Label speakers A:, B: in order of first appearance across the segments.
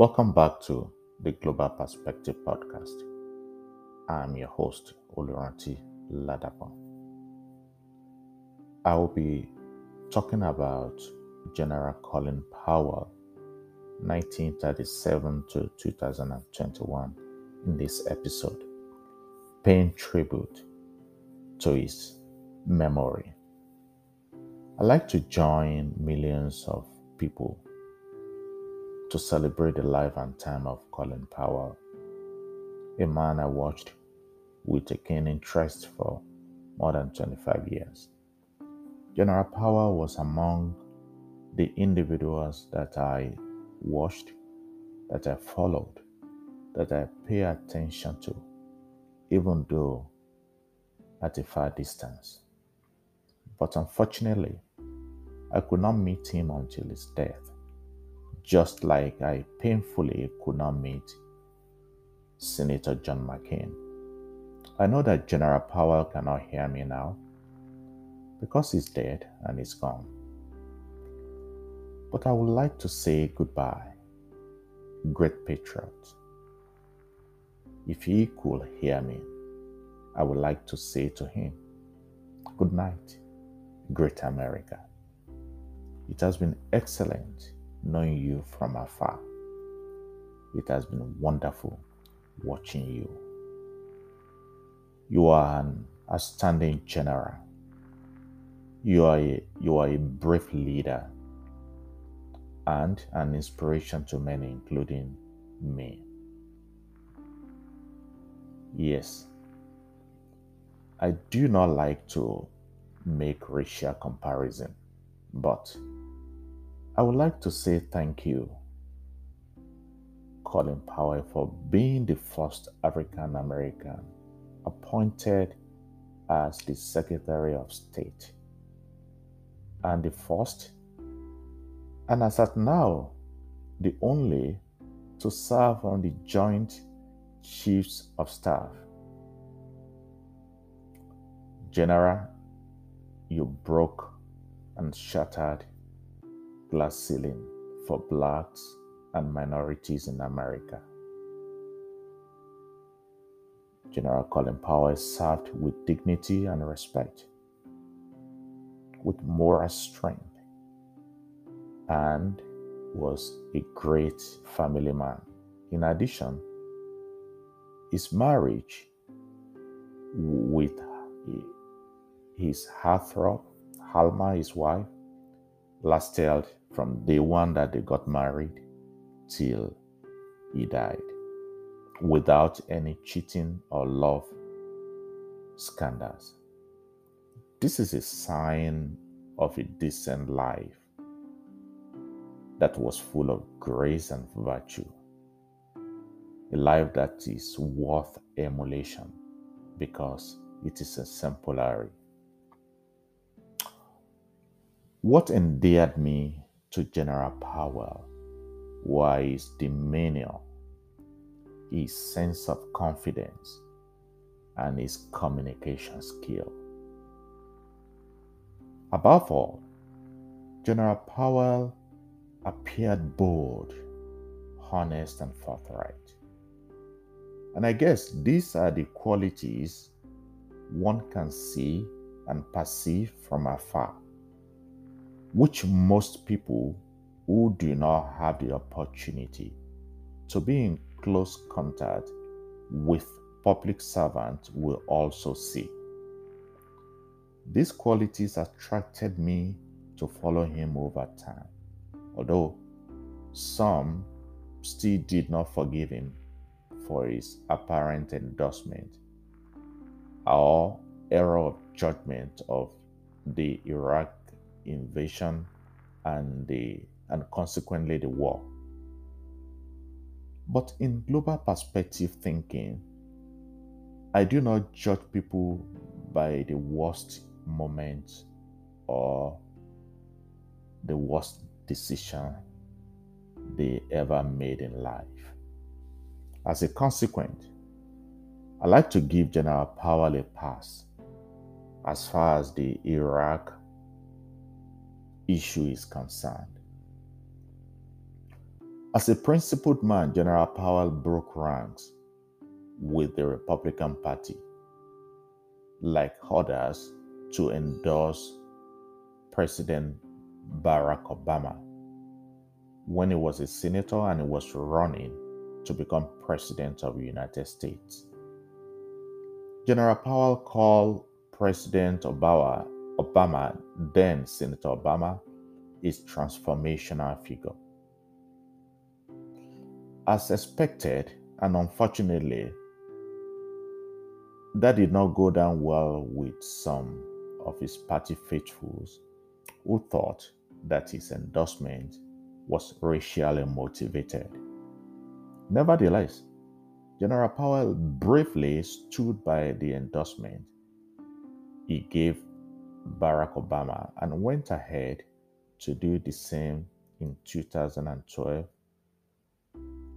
A: Welcome back to the Global Perspective Podcast. I'm your host, Oluranti Ladapo. I will be talking about General Colin Powell, 1937 to 2021, in this episode, paying tribute to his memory. I like to join millions of people to celebrate the life and time of Colin Powell, a man I watched with a keen interest for more than 25 years. General Powell was among the individuals that I watched, that I followed, that I pay attention to, even though at a far distance. But unfortunately, I could not meet him until his death, just like I painfully could not meet Senator John McCain. I know that General Powell cannot hear me now because he's dead and he's gone. But I would like to say goodbye, great patriot. If he could hear me, I would like to say to him, Good night, great America. It has been excellent knowing you from afar. It has been wonderful watching you. You are an outstanding general. You are a, you are a brave leader and an inspiration to many, including me. Yes, I do not like to make racial comparison, but I would like to say thank you, Colin Powell, for being the first African American appointed as the Secretary of State and the first, and as at now, the only to serve on the Joint Chiefs of Staff. General, you broke and shattered glass ceiling for blacks and minorities in America. General Colin Powell served with dignity and respect, with moral strength, and was a great family man. In addition, his marriage with eh, his heartthrob, Alma, his wife, lasted from day one that they got married till he died without any cheating or love scandals. This is a sign of a decent life that was full of grace and virtue. A life that is worth emulation because it is exemplary. What endeared me to General Powell was his demeanor, his sense of confidence, and his communication skill. Above all, General Powell appeared bold, honest, and forthright. And I guess these are the qualities one can see and perceive from afar which most people who do not have the opportunity to be in close contact with public servants will also see. These qualities attracted me to follow him over time, although some still did not forgive him for his apparent endorsement or error of judgment of the Iraq invasion and the and consequently the war. But in global perspective thinking, I do not judge people by the worst moment or the worst decision they ever made in life. As a consequence, I like to give General Powell a pass as far as the Iraq issue is concerned. As a principled man, General Powell broke ranks with the Republican Party, like others, to endorse President Barack Obama when he was a senator and he was running to become president of the United States. General Powell called President Obama, Obama, then Senator Obama, is transformational figure. As expected, and unfortunately, that did not go down well with some of his party faithfuls who thought that his endorsement was racially motivated. Nevertheless, General Powell bravely stood by the endorsement he gave Barack Obama and went ahead to do the same in 2012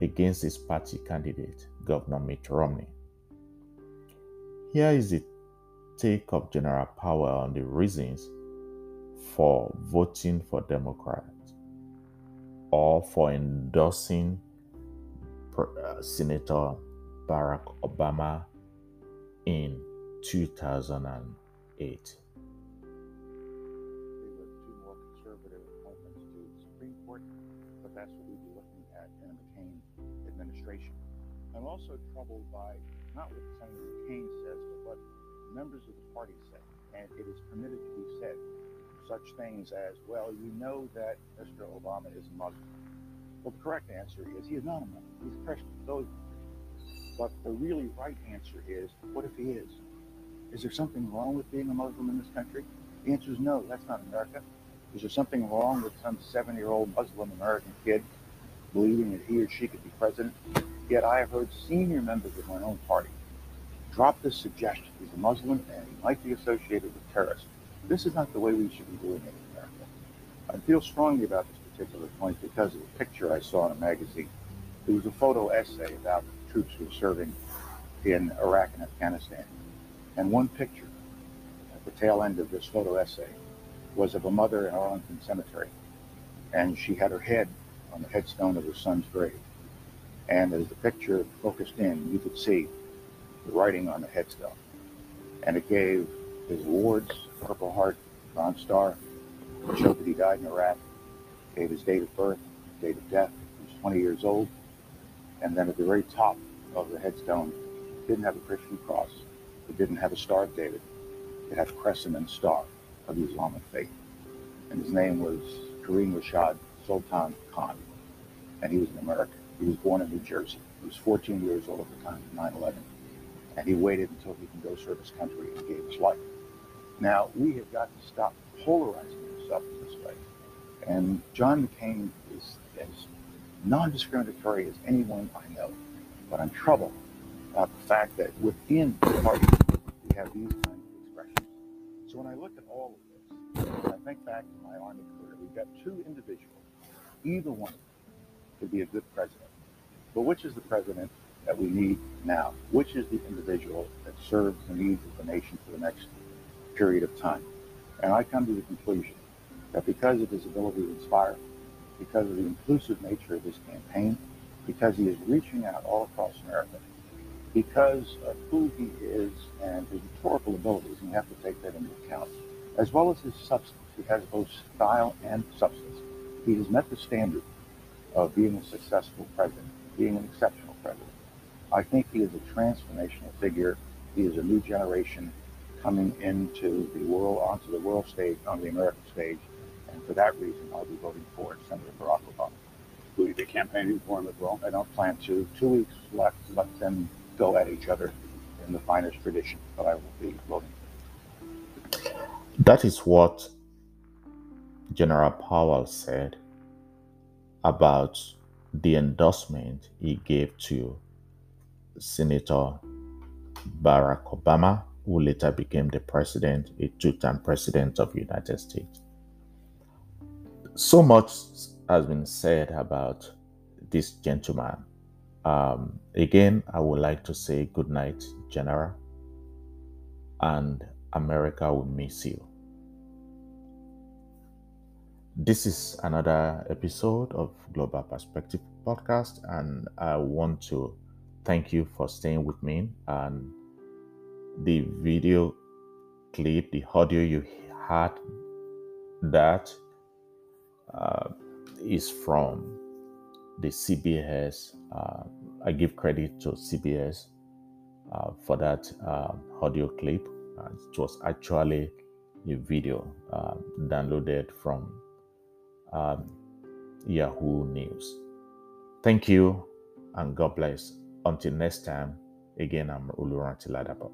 A: against his party candidate, Governor Mitt Romney. Here is the take of General Powell on the reasons for voting for Democrats or for endorsing uh, Senator Barack Obama in 2008.
B: I'm also troubled by not what Senator McCain says, but what members of the party say. And it is permitted to be said such things as, well, you know that Mr. Obama is a Muslim. Well, the correct answer is he is not a Muslim. He's a Christian. But the really right answer is, what if he is? Is there something wrong with being a Muslim in this country? The answer is no, that's not America. Is there something wrong with some seven year old Muslim American kid believing that he or she could be president? Yet I have heard senior members of my own party drop this suggestion. He's a Muslim and he might be associated with terrorists. This is not the way we should be doing it in America. I feel strongly about this particular point because of a picture I saw in a magazine. It was a photo essay about troops who were serving in Iraq and Afghanistan. And one picture at the tail end of this photo essay was of a mother in Arlington Cemetery. And she had her head on the headstone of his son's grave. And as the picture focused in, you could see the writing on the headstone. And it gave his awards, Purple Heart, Bronze Star, showed that he died in Iraq, gave his date of birth, date of death, he was 20 years old. And then at the very top of the headstone, didn't have a Christian cross, it didn't have a Star of David, it had a crescent and star of the Islamic faith. And his name was Kareem Rashad Sultan Khan, and he was an American. He was born in New Jersey. He was 14 years old at the time of 9 11. And he waited until he could go serve his country and gave his life. Now, we have got to stop polarizing ourselves in this way. And John McCain is as non discriminatory as anyone I know. But I'm troubled about the fact that within the party, we have these kinds of expressions. So when I look at all of this, I think back to my Army career, we've got two individuals, either one of them could be a good president. But which is the president that we need now? Which is the individual that serves the needs of the nation for the next period of time? And I come to the conclusion that because of his ability to inspire, because of the inclusive nature of his campaign, because he is reaching out all across America, because of who he is and his rhetorical abilities, and you have to take that into account, as well as his substance. He has both style and substance. He has met the standard of being a successful president, being an exceptional president. I think he is a transformational figure. He is a new generation coming into the world, onto the world stage, on the American stage. And for that reason, I'll be voting for Senator Barack Obama.
C: Will you be campaigning for him as well?
B: I don't plan to. Two weeks left, let them go at each other in the finest tradition, but I will be voting.
A: That is what General Powell said about the endorsement he gave to Senator Barack Obama, who later became the president, a two time president of the United States. So much has been said about this gentleman. Um, again, I would like to say good night, General, and America will miss you. This is another episode of Global Perspective Podcast, and I want to thank you for staying with me. And the video clip, the audio you heard, that uh, is from the CBS. Uh, I give credit to CBS uh, for that uh, audio clip. Uh, it was actually a video uh, downloaded from um, Yahoo News. Thank you and God bless. Until next time, again, I'm Oluranti Ladapo.